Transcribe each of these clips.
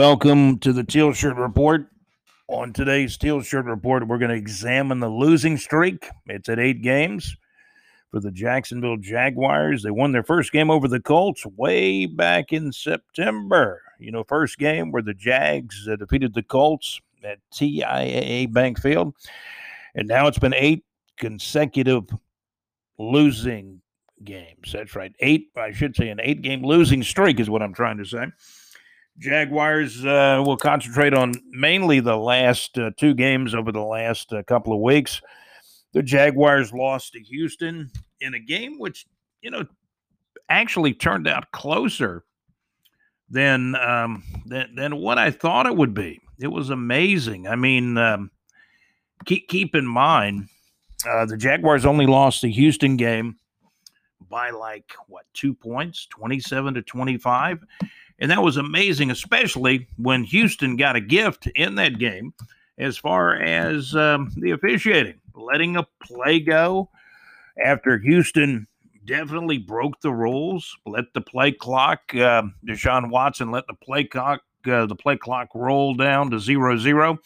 Welcome to the Teal Shirt Report. On today's Teal Shirt Report, we're going to examine the losing streak. It's at eight games for the Jacksonville Jaguars. They won their first game over the Colts way back in September. You know, first game where the Jags uh, defeated the Colts at TIAA Bank Field. And now it's been eight consecutive losing games. That's right. Eight, I should say, an eight game losing streak is what I'm trying to say. Jaguars uh, will concentrate on mainly the last uh, two games over the last uh, couple of weeks. The Jaguars lost to Houston in a game which, you know, actually turned out closer than um, than, than what I thought it would be. It was amazing. I mean, um, keep keep in mind uh, the Jaguars only lost the Houston game by like what two points, twenty seven to twenty five and that was amazing, especially when Houston got a gift in that game as far as um, the officiating, letting a play go after Houston definitely broke the rules, let the play clock, uh, Deshaun Watson let the play clock, uh, the play clock roll down to zero zero,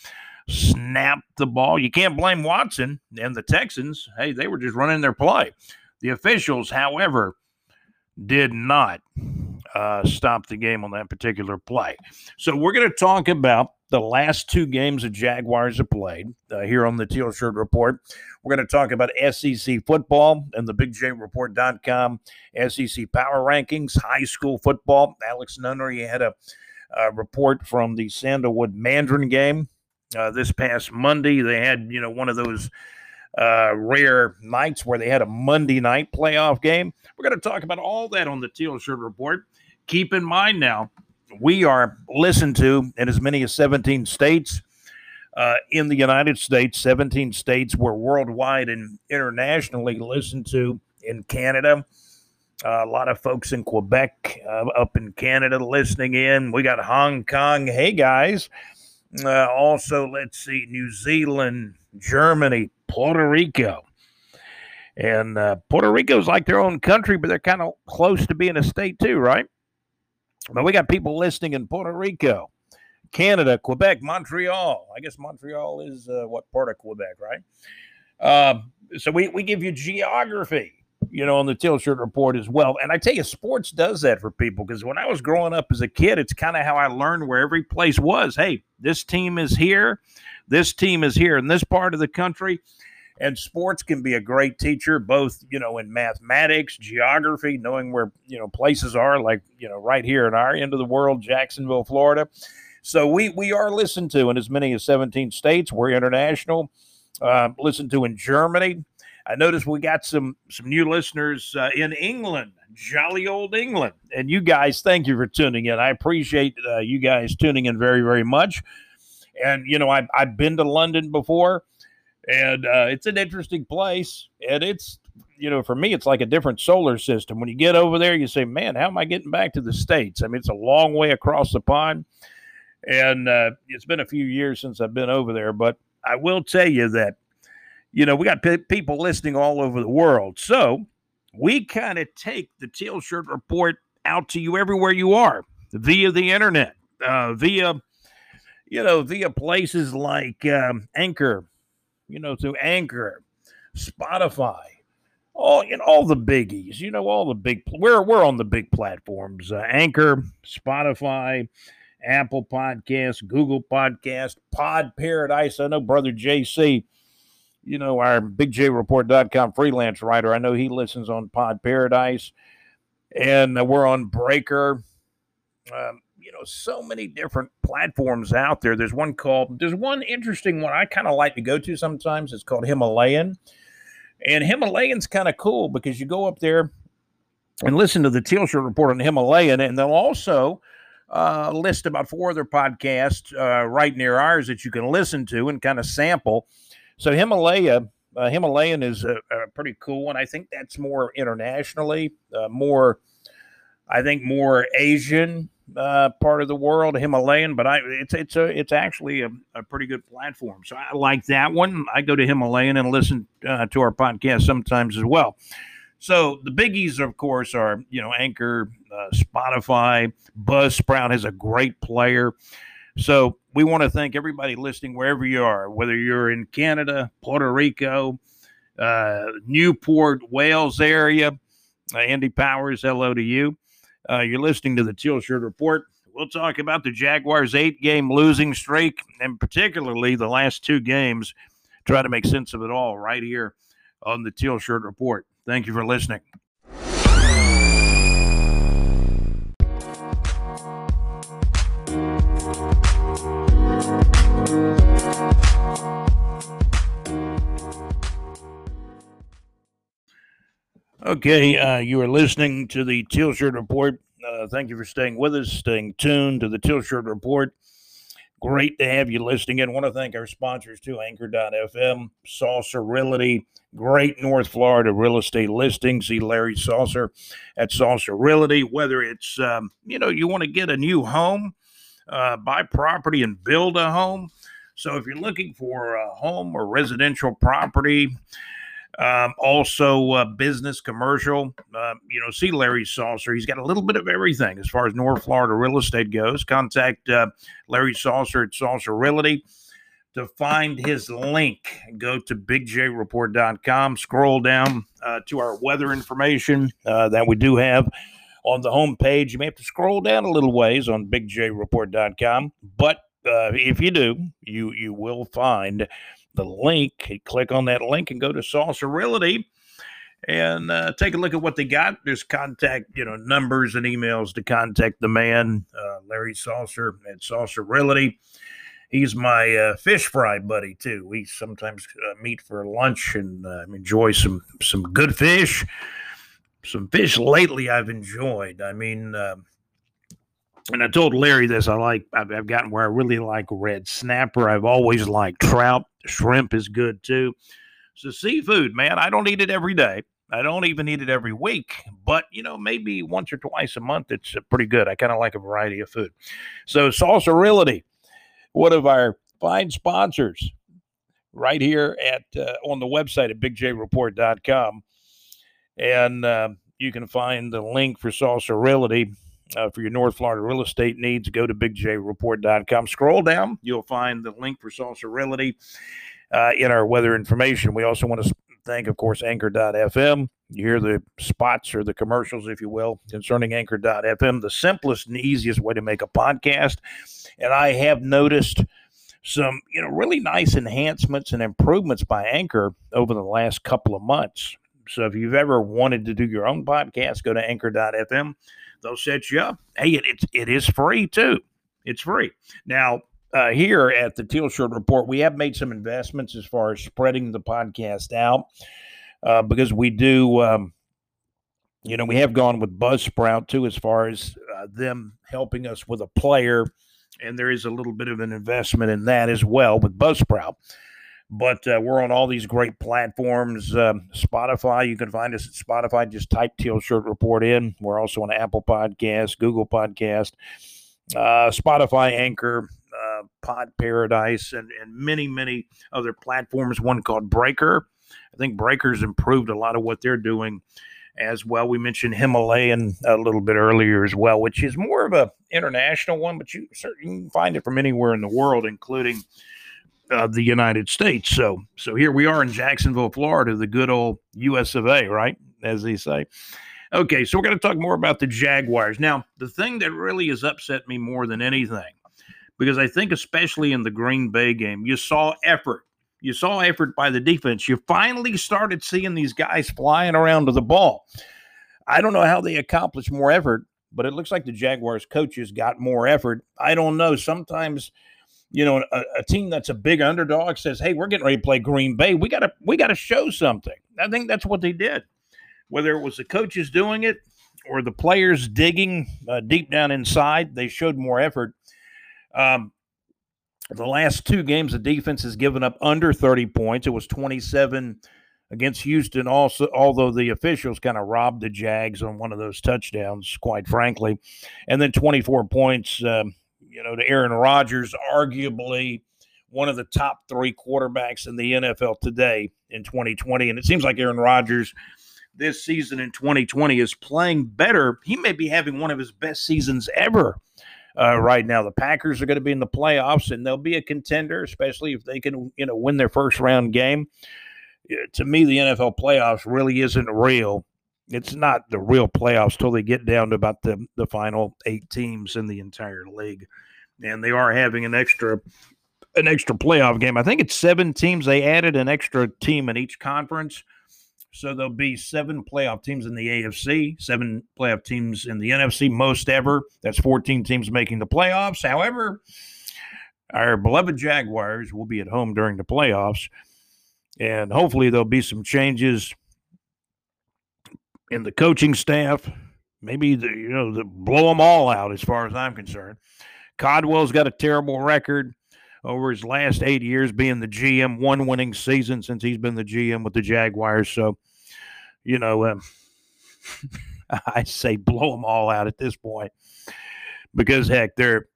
snap the ball. You can't blame Watson and the Texans. Hey, they were just running their play. The officials, however, did not uh, stop the game on that particular play. So we're going to talk about the last two games the Jaguars have played uh, here on the Teal Shirt Report. We're going to talk about SEC football and the BigJReport.com SEC Power Rankings, high school football. Alex Nunnery had a, a report from the Sandalwood Mandarin game uh, this past Monday. They had, you know, one of those uh, rare nights where they had a Monday night playoff game. We're going to talk about all that on the Teal Shirt Report. Keep in mind now, we are listened to in as many as 17 states uh, in the United States, 17 states were worldwide and internationally listened to in Canada. Uh, a lot of folks in Quebec, uh, up in Canada, listening in. We got Hong Kong. Hey, guys. Uh, also, let's see, New Zealand, Germany, Puerto Rico. And uh, Puerto Rico's like their own country, but they're kind of close to being a state too, right? But we got people listening in Puerto Rico, Canada, Quebec, Montreal. I guess Montreal is uh, what part of Quebec, right? Uh, so we, we give you geography, you know, on the Teal Shirt Report as well. And I tell you, sports does that for people because when I was growing up as a kid, it's kind of how I learned where every place was. Hey, this team is here, this team is here in this part of the country and sports can be a great teacher both you know in mathematics geography knowing where you know places are like you know right here in our end of the world jacksonville florida. So we we are listened to in as many as 17 states. We're international. Uh, listened to in germany. I noticed we got some some new listeners uh, in england jolly old england. And you guys thank you for tuning in. I appreciate uh, you guys tuning in very very much. And you know I've, I've been to london before and uh, it's an interesting place. And it's you know, for me, it's like a different solar system. When you get over there, you say, "Man, how am I getting back to the states?" I mean, it's a long way across the pond, and uh, it's been a few years since I've been over there. But I will tell you that you know we got p- people listening all over the world, so we kind of take the Teal Shirt Report out to you everywhere you are via the internet, uh, via you know, via places like um, Anchor you know, through Anchor, Spotify, all you know, all the biggies, you know, all the big. We're we're on the big platforms: uh, Anchor, Spotify, Apple Podcast, Google Podcast, Pod Paradise. I know brother JC, you know, our BigJReport.com freelance writer. I know he listens on Pod Paradise, and we're on Breaker. Um, so many different platforms out there. There's one called, there's one interesting one I kind of like to go to sometimes. It's called Himalayan. And Himalayan's kind of cool because you go up there and listen to the Teal Shirt Report on Himalayan, and they'll also uh, list about four other podcasts uh, right near ours that you can listen to and kind of sample. So Himalaya, uh, Himalayan is a, a, pretty cool one. I think that's more internationally, uh, more, I think more Asian uh, part of the world, Himalayan, but I it's it's a it's actually a, a, pretty good platform. So I like that one. I go to Himalayan and listen uh, to our podcast sometimes as well. So the biggies, of course, are you know Anchor, uh, Spotify. Buzzsprout has a great player. So we want to thank everybody listening wherever you are, whether you're in Canada, Puerto Rico, uh, Newport, Wales area. Uh, Andy Powers, hello to you. Uh, you're listening to the Teal Shirt Report. We'll talk about the Jaguars' eight game losing streak, and particularly the last two games. Try to make sense of it all right here on the Teal Shirt Report. Thank you for listening. Okay, uh, you are listening to the Teal Shirt Report. Uh, thank you for staying with us, staying tuned to the Teal Shirt Report. Great to have you listening in. want to thank our sponsors too, Anchor.fm, Saucer Realty, great North Florida real estate listings. See Larry Saucer at Saucer Realty. Whether it's, um, you know, you want to get a new home, uh, buy property and build a home. So if you're looking for a home or residential property, um, also, uh, business, commercial. Uh, you know, see Larry Saucer. He's got a little bit of everything as far as North Florida real estate goes. Contact uh, Larry Saucer at Saucer Realty. To find his link, go to bigjreport.com. Scroll down uh, to our weather information uh, that we do have on the homepage. You may have to scroll down a little ways on bigjreport.com, but uh, if you do, you you will find the link. Click on that link and go to Saucer Realty and uh, take a look at what they got. There's contact, you know, numbers and emails to contact the man, uh, Larry Saucer at Saucer Realty. He's my uh, fish fry buddy too. We sometimes uh, meet for lunch and uh, enjoy some some good fish. Some fish lately I've enjoyed. I mean, um, and I told Larry this. I like. I've, I've, gotten where I really like red snapper. I've always liked trout. Shrimp is good too. So seafood, man. I don't eat it every day. I don't even eat it every week, but you know, maybe once or twice a month, it's uh, pretty good. I kind of like a variety of food. So Realty, one of our fine sponsors, right here at uh, on the website at bigjreport.com, and uh, you can find the link for Realty uh, for your North Florida real estate needs, go to bigjreport.com. Scroll down, you'll find the link for Saucer Realty uh, in our weather information. We also want to thank, of course, Anchor.fm. You hear the spots or the commercials, if you will, concerning Anchor.fm, the simplest and easiest way to make a podcast. And I have noticed some, you know, really nice enhancements and improvements by Anchor over the last couple of months. So if you've ever wanted to do your own podcast, go to Anchor.fm they'll set you up. Hey, it, it's it is free too. It's free. Now, uh, here at the Teal Shirt Report, we have made some investments as far as spreading the podcast out uh, because we do, um, you know, we have gone with Buzzsprout too as far as uh, them helping us with a player. And there is a little bit of an investment in that as well with Buzzsprout. But uh, we're on all these great platforms. Um, Spotify, you can find us at Spotify. Just type Teal Shirt Report in. We're also on Apple Podcast, Google Podcast, uh, Spotify, Anchor, uh, Pod Paradise, and, and many, many other platforms. One called Breaker. I think Breaker's improved a lot of what they're doing as well. We mentioned Himalayan a little bit earlier as well, which is more of a international one, but you certainly can find it from anywhere in the world, including of the United States. So, so here we are in Jacksonville, Florida, the good old U.S. of A. Right, as they say. Okay, so we're going to talk more about the Jaguars now. The thing that really has upset me more than anything, because I think especially in the Green Bay game, you saw effort. You saw effort by the defense. You finally started seeing these guys flying around to the ball. I don't know how they accomplished more effort, but it looks like the Jaguars coaches got more effort. I don't know. Sometimes you know, a, a, team that's a big underdog says, "Hey, we're getting ready to play Green Bay. We got to we got to show something." I think that's what they did. Whether it was the coaches doing it or the players digging uh, deep down inside, they showed more effort. Um, the last two games, the defense has given up under 30 points. It was 27 against Houston, also, although the officials kind of robbed the Jags on one of those touchdowns, quite frankly. And then 24 points um, you know, to Aaron Rodgers, arguably one of the top three quarterbacks in the NFL today in 2020. And it seems like Aaron Rodgers this season in 2020 is playing better. He may be having one of his best seasons ever. Uh, right now, the Packers are going to be in the playoffs, and they'll be a contender, especially if they can, you know, win their first round game. To me, the NFL playoffs really isn't real. It's not the real playoffs till they get down to about the the final eight teams in the entire league, and they are having an extra an extra playoff game. I think it's seven teams. They added an extra team in each conference. So there'll be seven playoff teams in the AFC, seven playoff teams in the NFC, most ever. That's 14 teams making the playoffs. However, our beloved Jaguars will be at home during the playoffs, and hopefully there'll be some changes in the coaching staff. Maybe the, you know the, blow them all out, as far as I'm concerned. Caldwell's got a terrible record over his last eight years being the GM, one winning season since he's been the GM with the Jaguars. So, you know, um, I say blow them all out at this point because heck, they're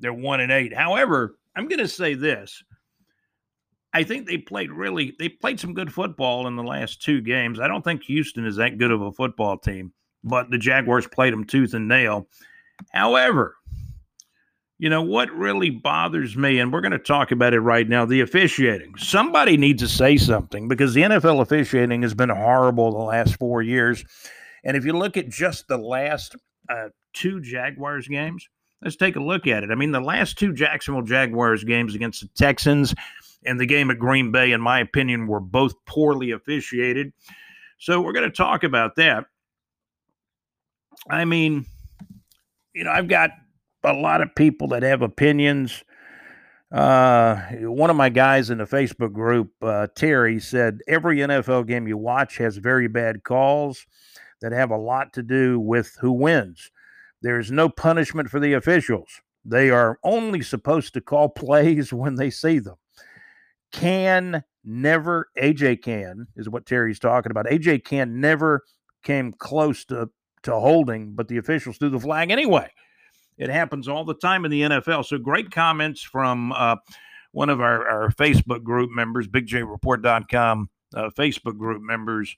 they're one and eight. However, I'm going to say this. I think they played really they played some good football in the last two games. I don't think Houston is that good of a football team, but the Jaguars played them tooth and nail. However, you know what really bothers me, and we're going to talk about it right now the officiating. Somebody needs to say something because the NFL officiating has been horrible the last four years. And if you look at just the last uh, two Jaguars games, let's take a look at it. I mean, the last two Jacksonville Jaguars games against the Texans and the game at Green Bay, in my opinion, were both poorly officiated. So we're going to talk about that. I mean, you know, I've got a lot of people that have opinions. Uh, one of my guys in the Facebook group, uh, Terry, said every NFL game you watch has very bad calls that have a lot to do with who wins. There's no punishment for the officials. They are only supposed to call plays when they see them. Cann never, AJ Cann, is what Terry's talking about. AJ Cann never came close to, to holding, but the officials threw the flag anyway. It happens all the time in the NFL. So great comments from uh, one of our, our Facebook group members, bigjreport.com uh, Facebook group members,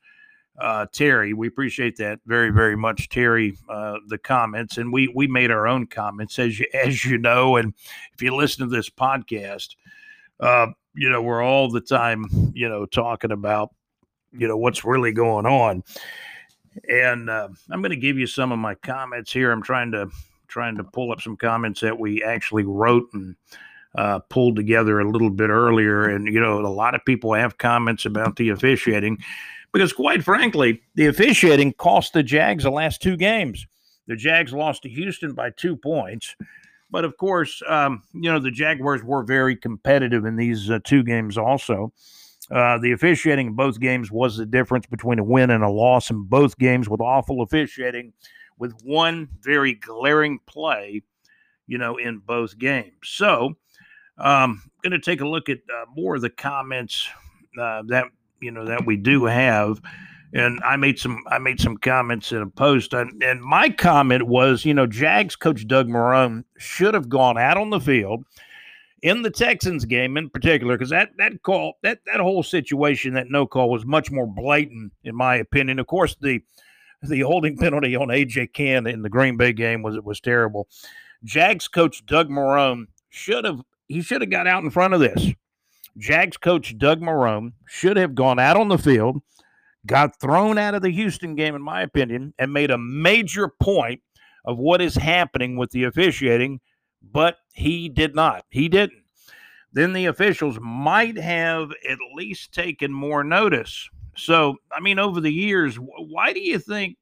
uh, Terry. We appreciate that very, very much, Terry. Uh, the comments, and we we made our own comments, as you as you know, and if you listen to this podcast, uh, you know we're all the time, you know, talking about you know what's really going on, and uh, I'm going to give you some of my comments here. I'm trying to trying to pull up some comments that we actually wrote and uh, pulled together a little bit earlier. And, you know, a lot of people have comments about the officiating because, quite frankly, the officiating cost the Jags the last two games. The Jags lost to Houston by two points. But of course, um, you know, the Jaguars were very competitive in these uh, two games also. Uh, the officiating in both games was the difference between a win and a loss in both games with awful officiating with one very glaring play, you know, in both games. So, um, I'm going to take a look at uh, more of the comments uh, that you know that we do have, and I made some I made some comments in a post, and, and my comment was, you know, Jags coach Doug Marrone should have gone out on the field in the Texans game in particular, because that that call that that whole situation, that no call was much more blatant in my opinion. Of course, the the holding penalty on AJ Cann in the Green Bay game was was terrible. Jags coach Doug Marrone should have he should have got out in front of this. Jags coach Doug Marrone should have gone out on the field, got thrown out of the Houston game, in my opinion, and made a major point of what is happening with the officiating, but he did not. He didn't. Then the officials might have at least taken more notice so, I mean, over the years, why do you think,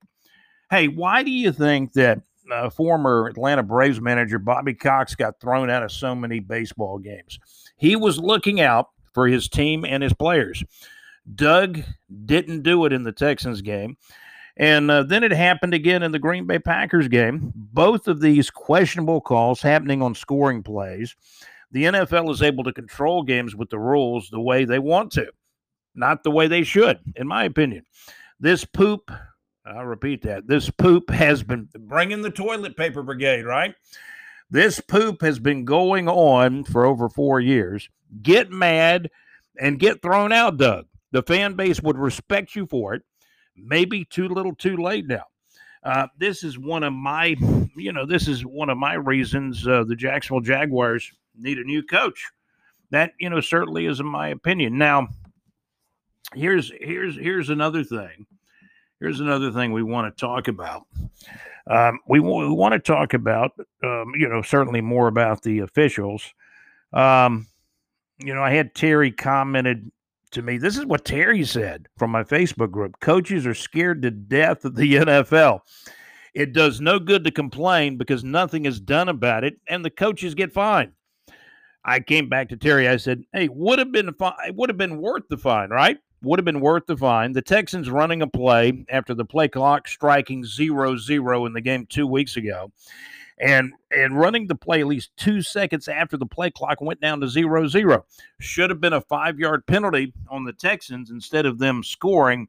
hey, why do you think that uh, former Atlanta Braves manager Bobby Cox got thrown out of so many baseball games? He was looking out for his team and his players. Doug didn't do it in the Texans game. And uh, then it happened again in the Green Bay Packers game. Both of these questionable calls happening on scoring plays. The NFL is able to control games with the rules the way they want to not the way they should, in my opinion. This poop, I'll repeat that, this poop has been bringing the toilet paper brigade, right? This poop has been going on for over four years. Get mad and get thrown out, Doug. The fan base would respect you for it. maybe too little, too late now. Uh, this is one of my, you know, this is one of my reasons uh, the Jacksonville Jaguars need a new coach. That you know certainly is in my opinion. Now, here's here's here's another thing. Here's another thing we want to talk about. Um, we, w- we want to talk about, um, you know, certainly more about the officials. Um, you know, I had Terry commented to me. This is what Terry said from my Facebook group. Coaches are scared to death of the NFL. It does no good to complain because nothing is done about it, and the coaches get fined. I came back to Terry. I said, "Hey, would have been fine. It would have been worth the fine, right? Would have been worth the fine. The Texans running a play after the play clock striking zero zero in the game two weeks ago, and and running the play at least two seconds after the play clock went down to zero zero. Should have been a five yard penalty on the Texans instead of them scoring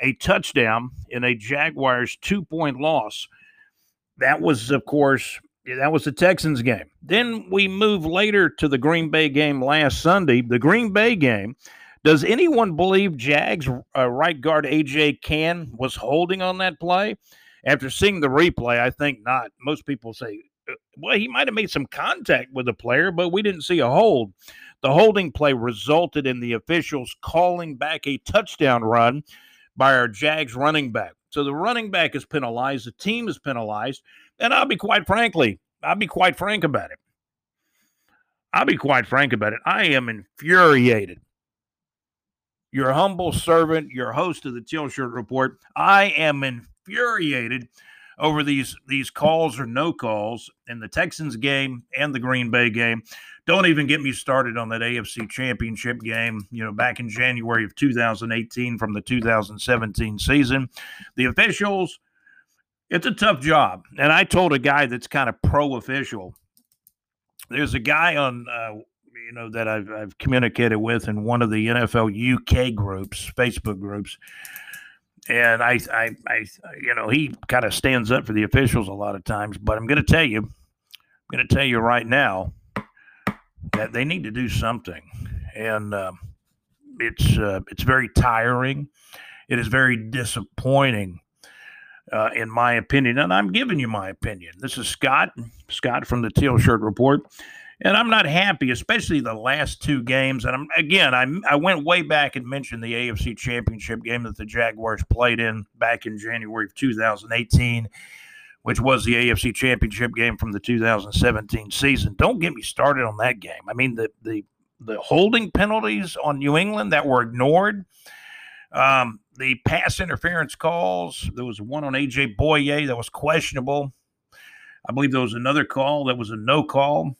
a touchdown in a Jaguars two point loss. That was, of course, that was the Texans game. Then we move later to the Green Bay game last Sunday. The Green Bay game. Does anyone believe Jags uh, right guard AJ Cann was holding on that play? After seeing the replay, I think not. Most people say, uh, well, he might have made some contact with the player, but we didn't see a hold. The holding play resulted in the officials calling back a touchdown run by our Jags running back. So the running back is penalized, the team is penalized. And I'll be quite frankly, I'll be quite frank about it. I'll be quite frank about it. I am infuriated. Your humble servant, your host of the Teal Shirt Report, I am infuriated over these these calls or no calls in the Texans game and the Green Bay game. Don't even get me started on that AFC Championship game, you know, back in January of 2018 from the 2017 season. The officials it's a tough job. And I told a guy that's kind of pro official. There's a guy on, uh, you know, that I've, I've communicated with in one of the NFL UK groups, Facebook groups. And I, I, I, you know, he kind of stands up for the officials a lot of times. But I'm going to tell you, I'm going to tell you right now that they need to do something. And uh, it's, uh, it's very tiring. It is very disappointing uh, in my opinion. And I'm giving you my opinion. This is Scott, Scott from the Teal Shirt Report. And I'm not happy, especially the last two games. And I'm again, I, I went way back and mentioned the AFC Championship game that the Jaguars played in back in January of 2018, which was the AFC Championship game from the 2017 season. Don't get me started on that game. I mean, the the the holding penalties on New England that were ignored. Um, the pass interference calls. There was one on AJ Bouye that was questionable. I believe there was another call that was a no call.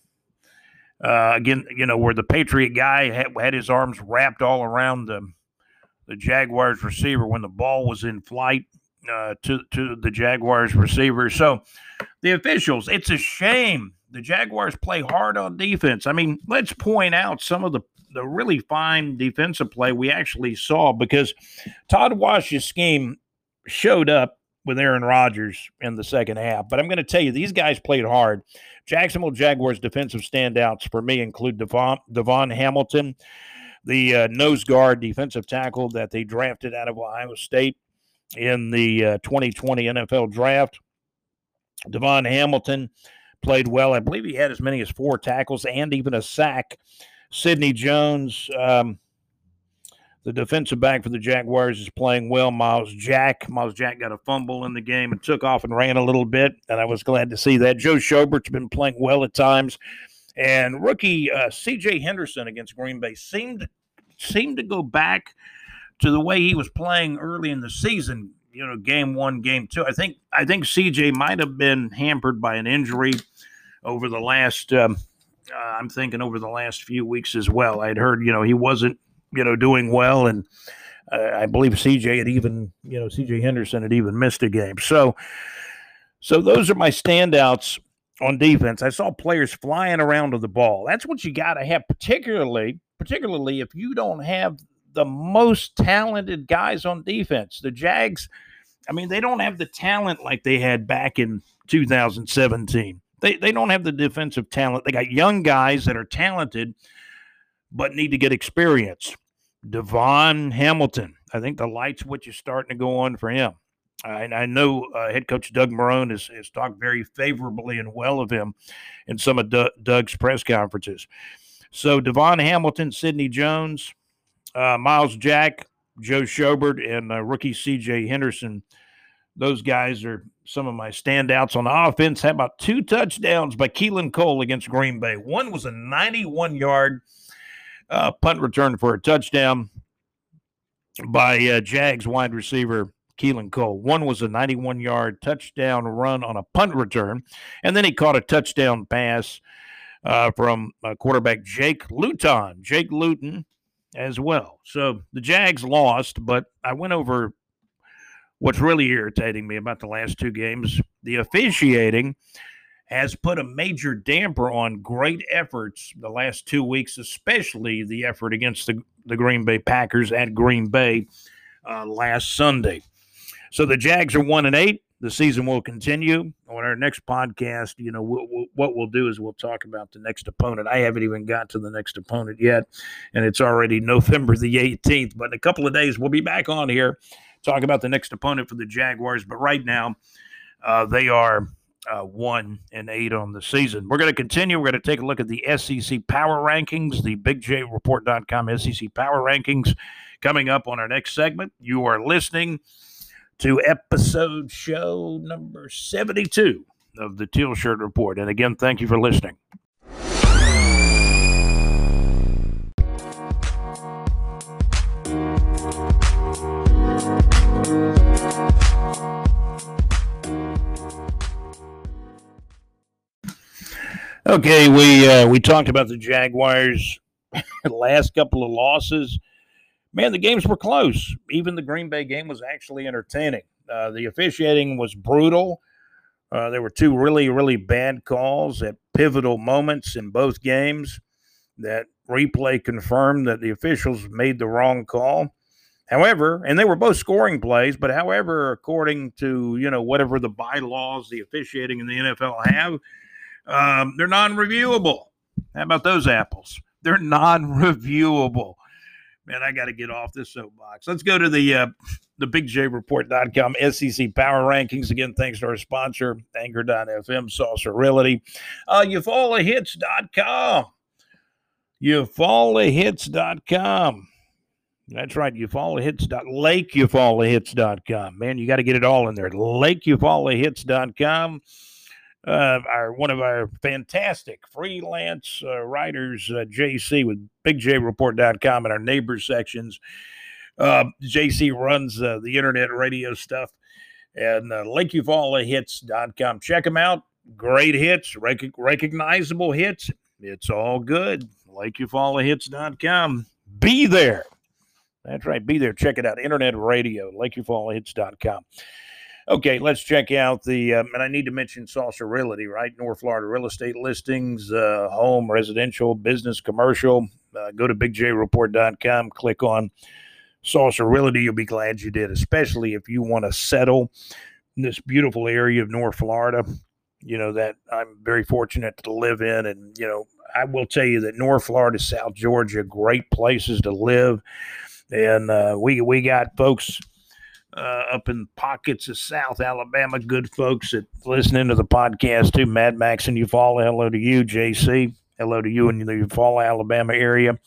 Uh, again, you know, where the Patriot guy had, had his arms wrapped all around the the Jaguars receiver when the ball was in flight uh, to to the Jaguars receiver. So the officials, it's a shame the Jaguars play hard on defense. I mean, let's point out some of the the really fine defensive play we actually saw because Todd Wash's scheme showed up with Aaron Rodgers in the second half. But I'm going to tell you, these guys played hard. Jacksonville Jaguars defensive standouts for me include Devon, Davon Hamilton, the uh, nose guard defensive tackle that they drafted out of Ohio State in the uh, 2020 NFL draft. Devon Hamilton played well. I believe he had as many as four tackles and even a sack Sidney Jones, um, the defensive back for the Jaguars, is playing well. Myles Jack, Myles Jack got a fumble in the game and took off and ran a little bit, and I was glad to see that. Joe Schobert's been playing well at times, and rookie uh, C.J. Henderson against Green Bay seemed seemed to go back to the way he was playing early in the season. You know, game one, game two. I think I think C.J. might have been hampered by an injury over the last. Um, uh, I'm thinking over the last few weeks as well. I'd heard, you know, he wasn't, you know, doing well, and uh, I believe CJ had even, you know, CJ Henderson had even missed a game. So, so those are my standouts on defense. I saw players flying around to the ball. That's what you got to have, particularly, particularly if you don't have the most talented guys on defense. The Jags, I mean, they don't have the talent like they had back in 2017. They they don't have the defensive talent. They got young guys that are talented, but need to get experience. Davon Hamilton, I think the light switch is starting to go on for him. And I know uh, head coach Doug Marrone has, has talked very favorably and well of him in some of D- Doug's press conferences. So Devon Hamilton, Sidney Jones, uh, Myles Jack, Joe Schobert, and uh, rookie C.J. Henderson. Those guys are some of my standouts on the offense. How about two touchdowns by Keelan Cole against Green Bay? One was a 91 yard uh, punt return for a touchdown by uh, Jags wide receiver Keelan Cole. One was a 91 yard touchdown run on a punt return, and then he caught a touchdown pass uh, from uh, quarterback Jake Luton. Jake Luton as well. So the Jags lost, but I went over what's really irritating me about the last two games. The officiating has put a major damper on great efforts the last two weeks, especially the effort against the, the Green Bay Packers at Green Bay uh, last Sunday. So the Jags are one and eight the season will continue. On our next podcast, you know, we'll, we'll, what we'll do is we'll talk about the next opponent. I haven't even got to the next opponent yet, and it's already November the 18th. But in a couple of days, we'll be back on here talk about the next opponent for the Jaguars. But right now, uh, they are uh, one and eight on the season. We're going to continue. We're going to take a look at the SEC Power Rankings, the BigJReport.com SEC Power Rankings coming up on our next segment. You are listening to episode show number 72 of the Teal Shirt Report. And again, thank you for listening. Okay, we uh, we talked about the Jaguars last couple of losses man, the games were close. Even the Green Bay game was actually entertaining. Uh, the officiating was brutal. Uh, there were two really, really bad calls at pivotal moments in both games that replay confirmed that the officials made the wrong call. However, and they were both scoring plays, but however, according to you know whatever the bylaws the officiating in the NFL have, um, they're non-reviewable. How about those apples? They're non-reviewable man, I got to get off this soapbox. Let's go to the uh, the bigjreport.com SEC Power Rankings. Again, thanks to our sponsor, Anchor.fm, Saucer Realty, uh, EufaulaHits.com. EufaulaHits.com. That's right, Eufaulahits. Lake Eufaulahits.com. Man, you got to get it all in there. Lake Eufaulahits.com uh, our one of our fantastic freelance uh, writers, uh, JC with BigJReport.com and our neighbors sections. Uh, JC runs uh, the internet radio stuff and uh, LakeEufaulaHits.com. Check them out. Great hits, rec- recognizable hits. It's all good. LakeEufaulaHits.com. Be there. That's right. Be there. Check it out. Internet radio, LakeEufaulaHits.com. Okay, let's check out the, um, and I need to mention Saucer Realty, right? North Florida real estate listings, uh, home, residential, business, commercial. Uh, go to bigjreport.com, click on Saucer Realty. You'll be glad you did, especially if you want to settle in this beautiful area of North Florida, you know, that I'm very fortunate to live in. And, you know, I will tell you that North Florida, South Georgia, great places to live. And uh, we, we got folks uh, up in pockets of South Alabama. Good folks that listening to the podcast too. Mad Max and Eufaula. Hello to you, JC. Hello to you in the Eufaula, Alabama area.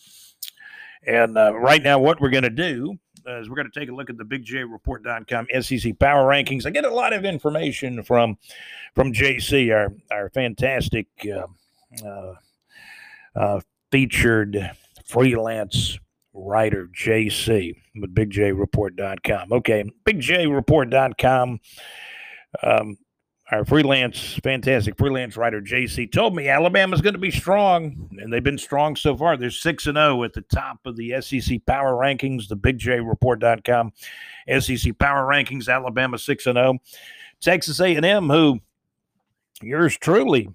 And uh, right now, what we're going to do is we're going to take a look at the BigJReport.com SEC Power Rankings. I get a lot of information from from JC, our our fantastic uh, uh, uh featured freelance writer JC with bigjreport.com. Okay, bigjreport.com. Um, our freelance, fantastic freelance writer JC told me Alabama's going to be strong, and they've been strong so far. They're six and zero oh at the top of the SEC power rankings. The bigjreport.com SEC power rankings. Alabama six and zero. Texas A&M, who yours truly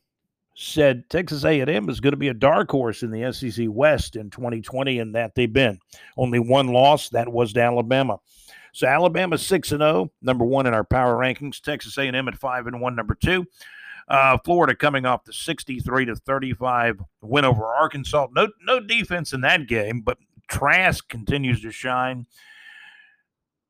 said Texas A&M is going to be a dark horse in the SEC West in 2020, and that they've been. Only one loss, that was to Alabama. So Alabama six and zero, oh, number one in our power rankings. Texas A&M at five and one, number two. Uh, Florida coming off the 63 to 35 win over Arkansas. No, no defense in that game, but Trask continues to shine.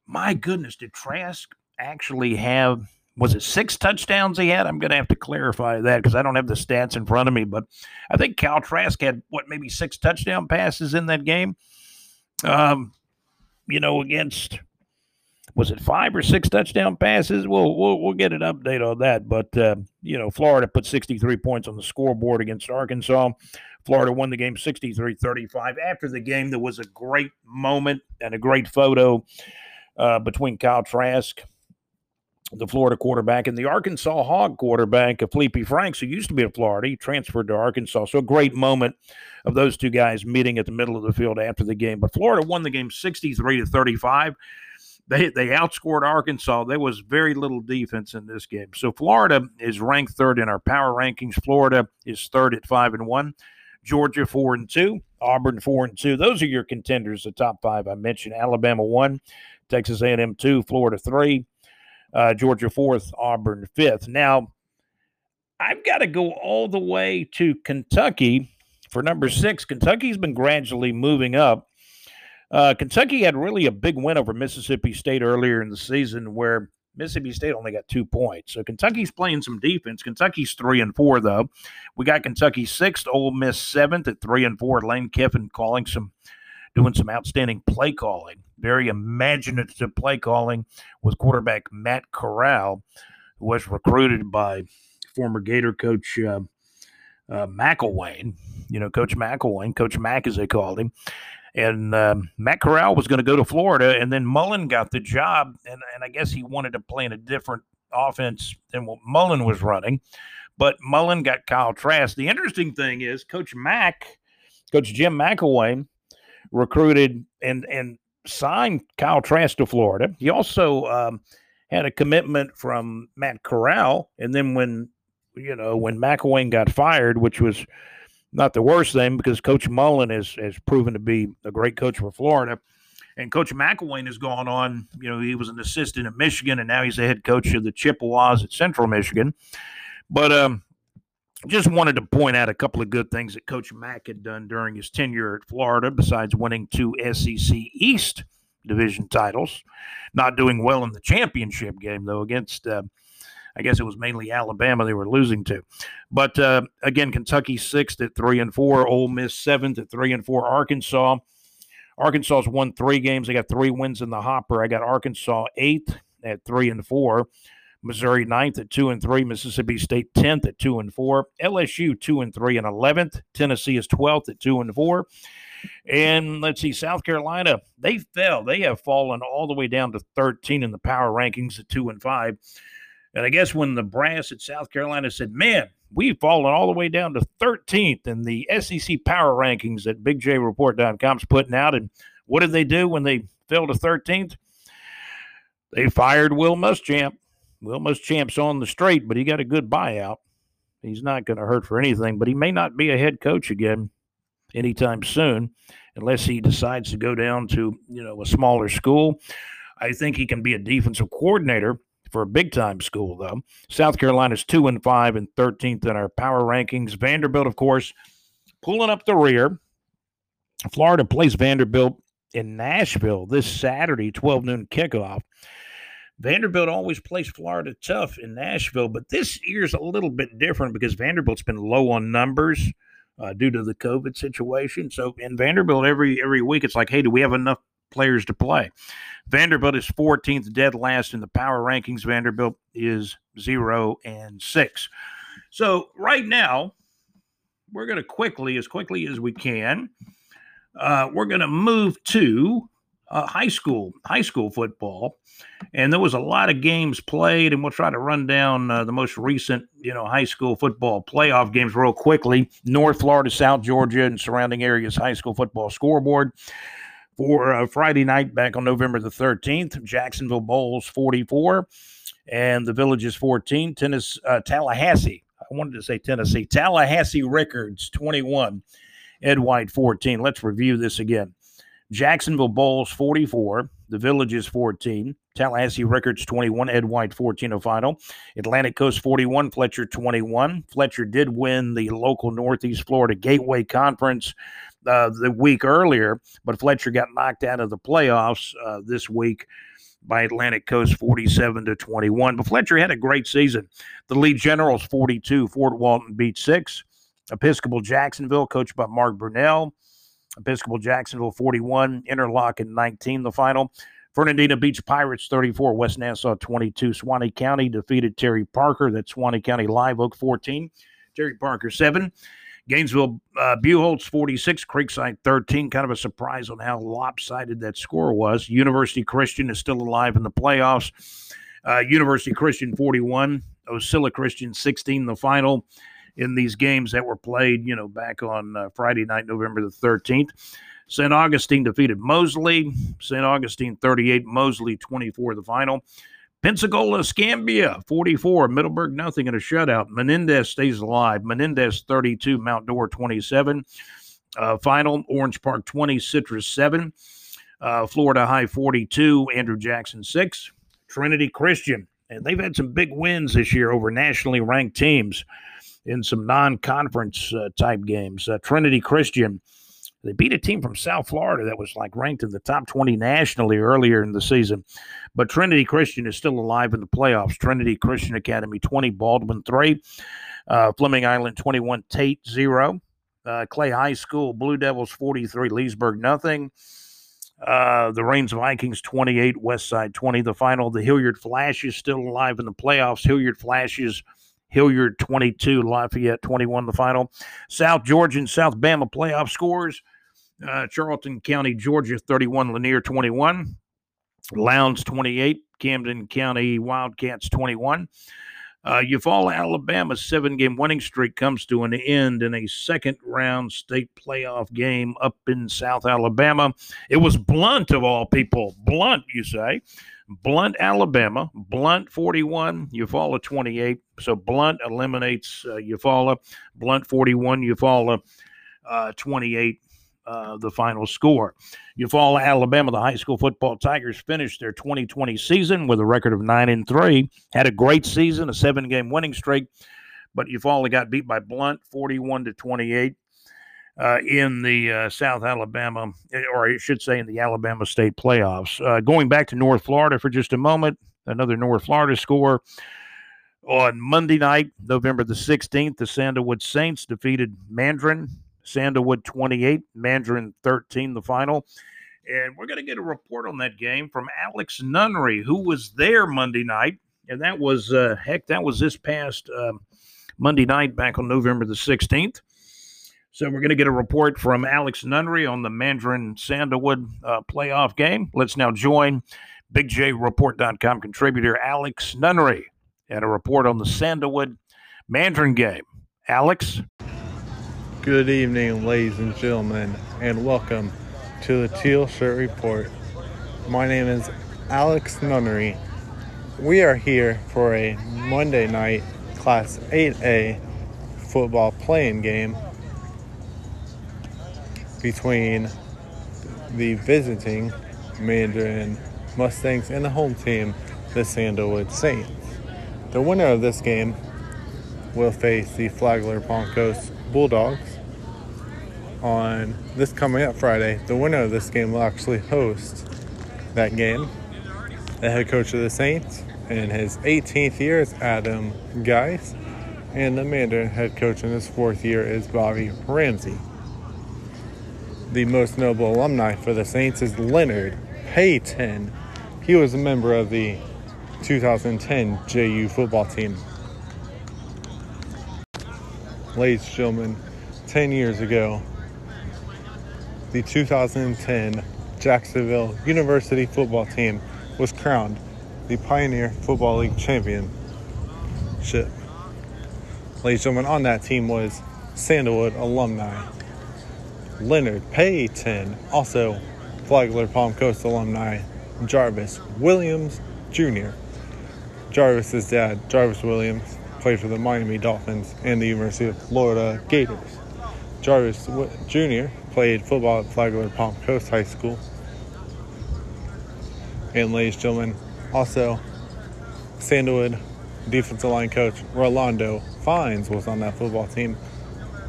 my goodness, did Trask actually have was it six touchdowns he had? I'm going to have to clarify that because I don't have the stats in front of me. But I think Cal Trask had what maybe six touchdown passes in that game. Um, you know, against was it five or six touchdown passes? We'll we'll, we'll get an update on that. But uh, you know, Florida put 63 points on the scoreboard against Arkansas. Florida won the game 63-35. After the game, there was a great moment and a great photo uh, between Kyle Trask the Florida quarterback, and the Arkansas Hog quarterback, Feleipe Franks, who used to be at Florida. He transferred to Arkansas. So a great moment of those two guys meeting at the middle of the field after the game. But Florida won the game 63 to 35. They, they outscored Arkansas. There was very little defense in this game. So Florida is ranked third in our power rankings. Florida is third at five and one. Georgia four and two. Auburn four and two. Those are your contenders. The top five I mentioned. Alabama one. Texas A&M two. Florida three uh, Georgia fourth, Auburn fifth. Now, I've got to go all the way to Kentucky for number six. Kentucky's been gradually moving up. Uh, Kentucky had really a big win over Mississippi State earlier in the season where Mississippi State only got two points. So Kentucky's playing some defense. Kentucky's three and four, though. We got Kentucky sixth, Ole Miss seventh at three and four. Lane Kiffin calling some doing some outstanding play calling, very imaginative play calling with quarterback Matt Corral, who was recruited by former Gator coach uh, uh, McElwain. You know, Coach McElwain, Coach Mack as they called him. And um, Matt Corral was going to go to Florida, and then Mullen got the job, and, and I guess he wanted to play in a different offense than what Mullen was running. But Mullen got Kyle Trask. The interesting thing is, Coach Mack, Coach Jim McElwain, recruited and and signed Kyle Trask to Florida. He also um, had a commitment from Matt Corral, and then when you know when McElwain got fired, which was not the worst thing because Coach Mullen has has proven to be a great coach for Florida. And Coach McElwain has gone on, you know, he was an assistant at Michigan and now he's the head coach of the Chippewas at Central Michigan. But um, just wanted to point out a couple of good things that Coach Mack had done during his tenure at Florida, besides winning two SEC East division titles. Not doing well in the championship game, though, against, uh, I guess it was mainly Alabama they were losing to. But uh, again, Kentucky sixth at three and four, Ole Miss seventh at three and four, Arkansas. Arkansas's won three games. They got three wins in the hopper. I got Arkansas eighth at three and four. Missouri ninth at two and three, Mississippi State tenth at two and four, LSU two and three and eleventh, Tennessee is twelfth at two and four, and let's see, South Carolina they fell, they have fallen all the way down to thirteen in the power rankings at two and five, and I guess when the brass at South Carolina said, "Man, we've fallen all the way down to 13th in the SEC power rankings that BigJReport.com's putting out," and what did they do when they fell to 13th? They fired Will Muschamp well, Muschamp's on the straight, but he got a good buyout. He's not going to hurt for anything, but he may not be a head coach again anytime soon unless he decides to go down to, you know, a smaller school. I think he can be a defensive coordinator for a big time school, though. South Carolina's two and five and 13th in our power rankings. Vanderbilt, of course, pulling up the rear. Florida plays Vanderbilt in Nashville this Saturday, 12 noon kickoff. Vanderbilt always plays Florida tough in Nashville, but this year's a little bit different because Vanderbilt's been low on numbers uh, due to the COVID situation. So in Vanderbilt, every every week it's like, hey, do we have enough players to play? Vanderbilt is 14th, dead last in the power rankings. Vanderbilt is zero and six. So right now, we're going to quickly, as quickly as we can, uh, we're going to move to uh, high school high school football, and there was a lot of games played, and we'll try to run down uh, the most recent you know high school football playoff games real quickly. North Florida, South Georgia, and surrounding areas high school football scoreboard for uh, Friday night back on November the 13th. Jacksonville Bolles 44 and the Villages 14. Tennis, uh, Tallahassee. I wanted to say Tennessee. Tallahassee Rickards 21. Ed White 14. Let's review this again. Jacksonville Bolles 44, the Villages 14, Tallahassee Rickards 21, Ed White 14 of final, Atlantic Coast 41, Fletcher 21. Fletcher did win the local Northeast Florida Gateway Conference uh, the week earlier, but Fletcher got knocked out of the playoffs uh, this week by Atlantic Coast 47 to 21. But Fletcher had a great season. The Lee generals 42, Fort Walton beat 6. Episcopal Jacksonville, coached by Mark Brunell. Episcopal Jacksonville 41, Interlachen 19 the final. Fernandina Beach Pirates 34, West Nassau 22. Suwannee County defeated Terry Parker. That's Suwannee County Live Oak 14. Terry Parker 7. Gainesville uh, Buchholz 46, Creekside 13. Kind of a surprise on how lopsided that score was. University Christian is still alive in the playoffs. Uh, University Christian 41, Osceola Christian 16, the final in these games that were played, you know, back on uh, Friday night, November the 13th. St. Augustine defeated Mosley. St. Augustine 38, Mosley 24, the final. Pensacola, Escambia 44, Middleburg nothing in a shutout. Menendez stays alive. Menendez 32, Mount Dora 27. Uh, final, Orange Park 20, Citrus 7. Uh, Florida High 42, Andrew Jackson 6. Trinity Christian, and they've had some big wins this year over nationally ranked teams in some non conference uh, type games. Uh, Trinity Christian they beat a team from South Florida that was like ranked in the top 20 nationally earlier in the season. But Trinity Christian is still alive in the playoffs. Trinity Christian Academy 20, Baldwin 3, uh, Fleming Island 21, Tate 0. Uh, Clay High School, Blue Devils 43, Leesburg nothing. Uh, the Raines Vikings 28, West Side 20. The final, the Hilliard Flash is still alive in the playoffs. Hilliard Flash Flashes Hilliard 22, Lafayette 21, the final. South Georgia and South Bama playoff scores. Uh, Charlton County, Georgia, 31. Lanier, 21. Lowndes, 28. Camden County Wildcats, 21. Uh, Eufaula, Alabama's seven game winning streak comes to an end in a second round state playoff game up in South Alabama. It was Blount, of all people. Blount, you say. Blount, Alabama. Blount 41. Eufaula, 28. So Blount eliminates uh, Eufaula. Blount, 41. Eufaula, uh, 28 uh, the final score. Eufaula, Alabama, the high school football Tigers finished their 2020 season with a record of nine and three. Had a great season, a seven-game winning streak, but Eufaula got beat by Blount, 41 to 28. Uh, in the uh, South Alabama, or I should say in the Alabama State playoffs. Uh, going back to North Florida for just a moment, another North Florida score. On Monday night, November the 16th, the Sandalwood Saints defeated Mandarin Sandalwood 28, Mandarin 13, the final. And we're going to get a report on that game from Alex Nunnery, who was there Monday night. And that was, uh, heck, that was this past uh, Monday night back on November the 16th. So we're going to get a report from Alex Nunnery on the Mandarin Sandalwood uh, playoff game. Let's now join BigJReport.com contributor Alex Nunnery and a report on the Sandalwood Mandarin game. Alex? Good evening, ladies and gentlemen, and welcome to the Teal Shirt Report. My name is Alex Nunnery. We are here for a Monday night Class 8A football playing game between the visiting Mandarin Mustangs and the home team, the Sandalwood Saints. The winner of this game will face the Flagler Coast Bulldogs on this coming up Friday. The winner of this game will actually host that game. The head coach of the Saints in his 18th year is Adam Geis, and the Mandarin head coach in his fourth year is Bobby Ramsey. The most notable alumni for the Saints is Leonard Payton. He was a member of the 2010 JU football team. Ladies and gentlemen, 10 years ago, the 2010 Jacksonville University football team was crowned the Pioneer Football League championship. Ladies and gentlemen, on that team was Sandalwood alumni Leonard Payton, also Flagler Palm Coast alumni Jarvis Williams Jr. Jarvis's dad, Jarvis Williams, played for the Miami Dolphins and the University of Florida Gators. Jarvis Jr played football at Flagler Palm Coast High School. And ladies and gentlemen, also Sandalwood defensive line coach Rolando Fines was on that football team.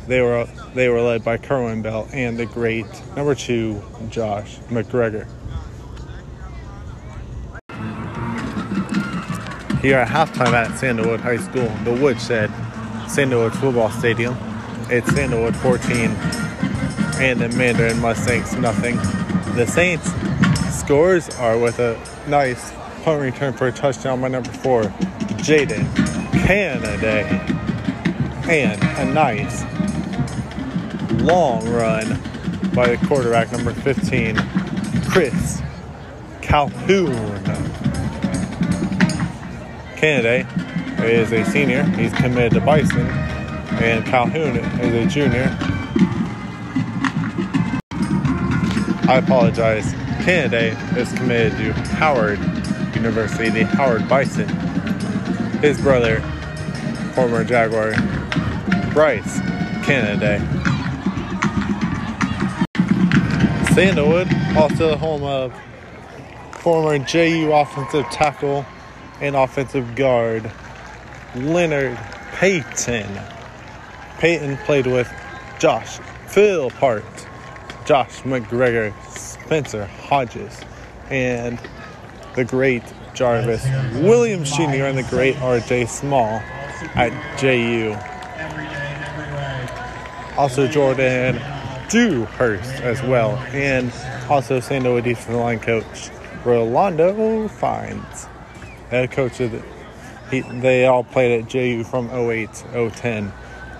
They were they were led by Kerwin Bell and the great number two Josh McGregor. here at halftime at Sandalwood High School, the Woodshed, Sandalwood Football Stadium. It's Sandalwood 14 and the Mandarin Mustangs nothing. The Saints scores are with a nice punt return for a touchdown by number four, Jaden Kennedy, and a nice long run by the quarterback number 15, Chris Calhoun. Kennedy is a senior. He's committed to Bison, and Calhoun is a junior. I apologize. Kennedy is committed to Howard University, the Howard Bison. His brother, former Jaguar, Bryce Kennedy. Sandalwood, also the home of former JU offensive tackle and offensive guard Leonard Payton. Payton played with Josh Phil Philpart, Josh McGregor, Spencer Hodges, and the great Jarvis Williams Jr. and the great RJ Small at JU. Also Jordan Dewhurst as well, and also Sandalwood defensive line coach Rolando Fines, head coach of the. He, they all played at JU from 08 010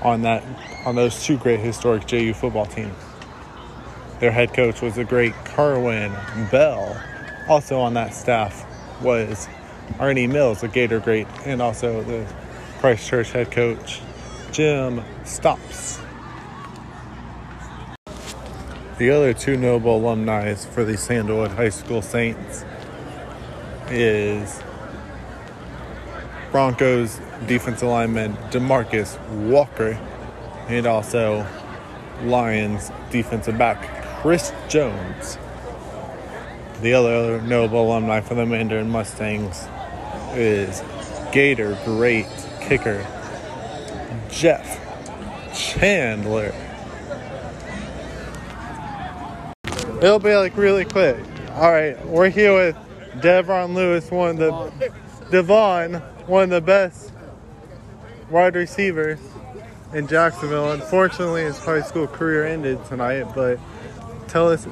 on that on those two great historic JU football teams. Their head coach was the great Kerwin Bell. Also on that staff was Ernie Mills, the Gator great, and also the Christchurch head coach Jim Stops. The other two notable alumni for the Sandalwood High School Saints is Broncos defensive lineman Demarcus Walker and also Lions defensive back Chris Jones. The other notable alumni for the Mandarin Mustangs is Gator great kicker Jeff Chandler. It'll be like really quick. All right, we're here with Devon Lewis, one of the Devon, one of the best wide receivers in Jacksonville. Unfortunately, his high school career ended tonight, but tell us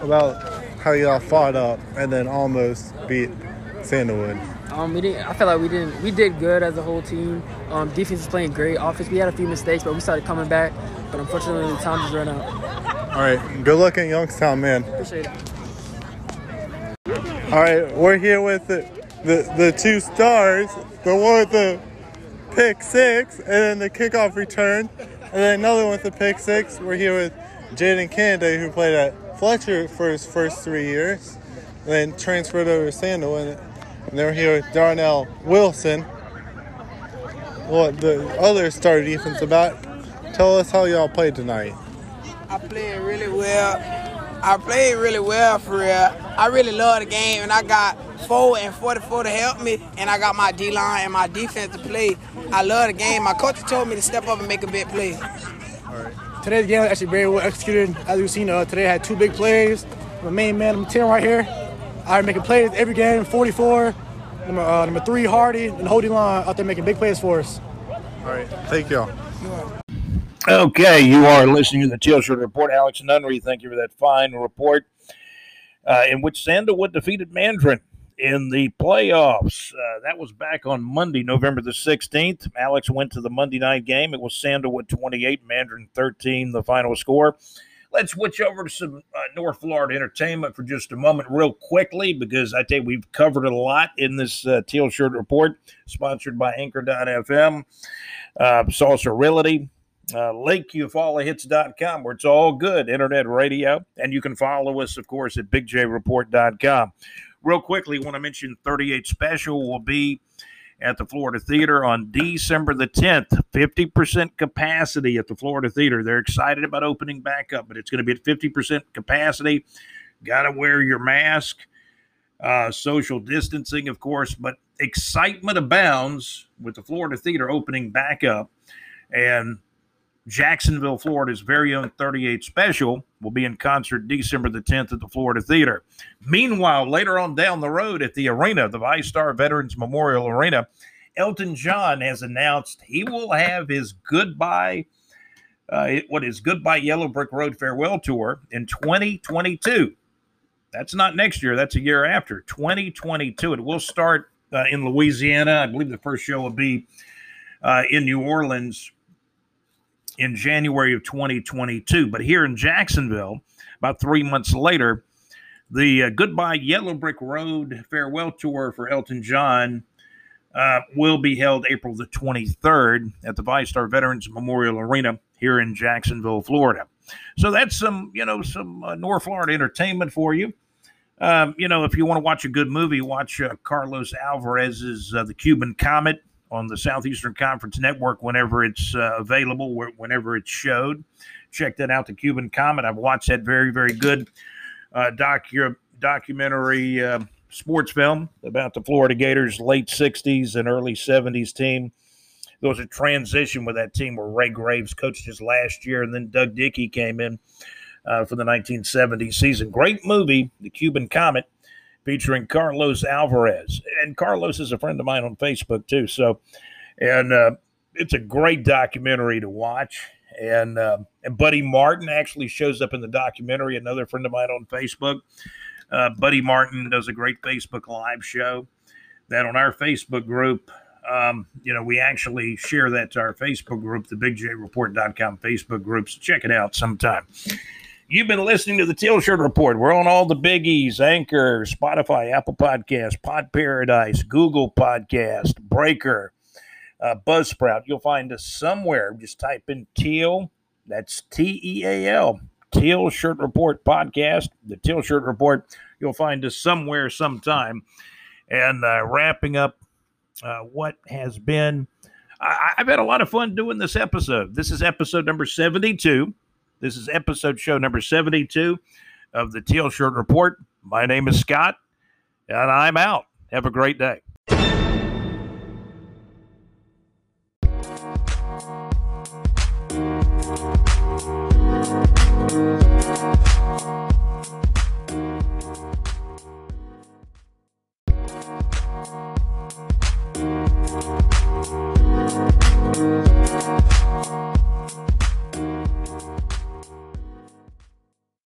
about how y'all fought up and then almost beat Sandalwood. Um, we didn't. I felt like we didn't. We did good as a whole team. Um, defense is playing great. Offense, we had a few mistakes, but we started coming back. But unfortunately, the time just ran out. All right, good luck in Youngstown, man. Appreciate it. All right, we're here with the, the, the two stars, the one with the pick six, and then the kickoff return, and then another one with the pick six. We're here with Jaden Kennedy, who played at Fletcher for his first three years, then transferred over to Sandal, and, we're here with Darnell Wilson, what the other starter defensive back. Tell us how y'all played tonight. I played really well. I played really well for real. I really love the game, and I got four and 44 to help me, and I got my D line and my defense to play. I love the game. My coach told me to step up and make a big play. Today's game was actually very well executed. As you've seen, uh, today I had two big plays. My main man, number 10 right here. I making plays every game, 44. Number, uh, number three, Hardy, and holding line out there making big plays for us. All right, thank y'all. Okay, you are listening to the Teal Shirt Report. Alex Nunnery, thank you for that fine report. Uh, in which Sandalwood defeated Mandarin in the playoffs. Uh, that was back on Monday, November the 16th. Alex went to the Monday night game. It was Sandalwood 28, Mandarin 13, the final score. Let's switch over to some uh, North Florida entertainment for just a moment, real quickly, because I you, we've covered a lot in this uh, Teal Shirt Report, sponsored by Anchor.fm, uh, Realty, uh, LakeUFallahits.com, where it's all good internet radio. And you can follow us, of course, at BigJReport.com. Real quickly, want to mention 38 Special will be at the Florida Theater on December the 10th. 50% capacity at the Florida Theater. They're excited about opening back up, but it's going to be at 50% capacity. Got to wear your mask, uh, social distancing, of course, but excitement abounds with the Florida Theater opening back up. And Jacksonville, Florida's very own 38 Special will be in concert December the 10th at the Florida Theater. Meanwhile, later on down the road at the arena, the VyStar Veterans Memorial Arena, Elton John has announced he will have his goodbye, uh, what is goodbye Yellow Brick Road farewell tour in 2022. That's not next year. That's a year after 2022. It will start uh, in Louisiana. I believe the first show will be uh, in New Orleans in January of 2022. But here in Jacksonville, about three months later, the uh, Goodbye Yellow Brick Road farewell tour for Elton John uh, will be held April the 23rd at the VyStar Veterans Memorial Arena here in Jacksonville, Florida. So that's some, you know, some uh, North Florida entertainment for you. Um, you know, if you want to watch a good movie, watch uh, Carlos Alvarez's uh, The Cuban Comet on the Southeastern Conference Network whenever it's uh, available, whenever it's showed. Check that out, The Cuban Comet. I've watched that very, very good uh, docu- documentary uh, sports film about the Florida Gators late 60s and early 70s team. There was a transition with that team where Ray Graves coached his last year, and then Doug Dickey came in uh, for the 1970 season. Great movie, The Cuban Comet featuring Carlos Alvarez. And Carlos is a friend of mine on Facebook too. So, and uh, it's a great documentary to watch. And uh, and Buddy Martin actually shows up in the documentary. Another friend of mine on Facebook. Uh, Buddy Martin does a great Facebook live show. That on our Facebook group, um, you know, we actually share that to our Facebook group, the BigJReport.com Facebook groups. Check it out sometime. You've been listening to the Teal Shirt Report. We're on all the biggies Anchor, Spotify, Apple Podcast, Pod Paradise, Google Podcast, Breaker, uh, Buzzsprout. You'll find us somewhere. Just type in Teal. That's T E A L. Teal Shirt Report Podcast, the Teal Shirt Report. You'll find us somewhere, sometime. And uh, wrapping up uh, what has been, I've had a lot of fun doing this episode. This is episode number 72. This is episode show number 72 of the Teal Shirt Report. My name is Scott, and I'm out. Have a great day.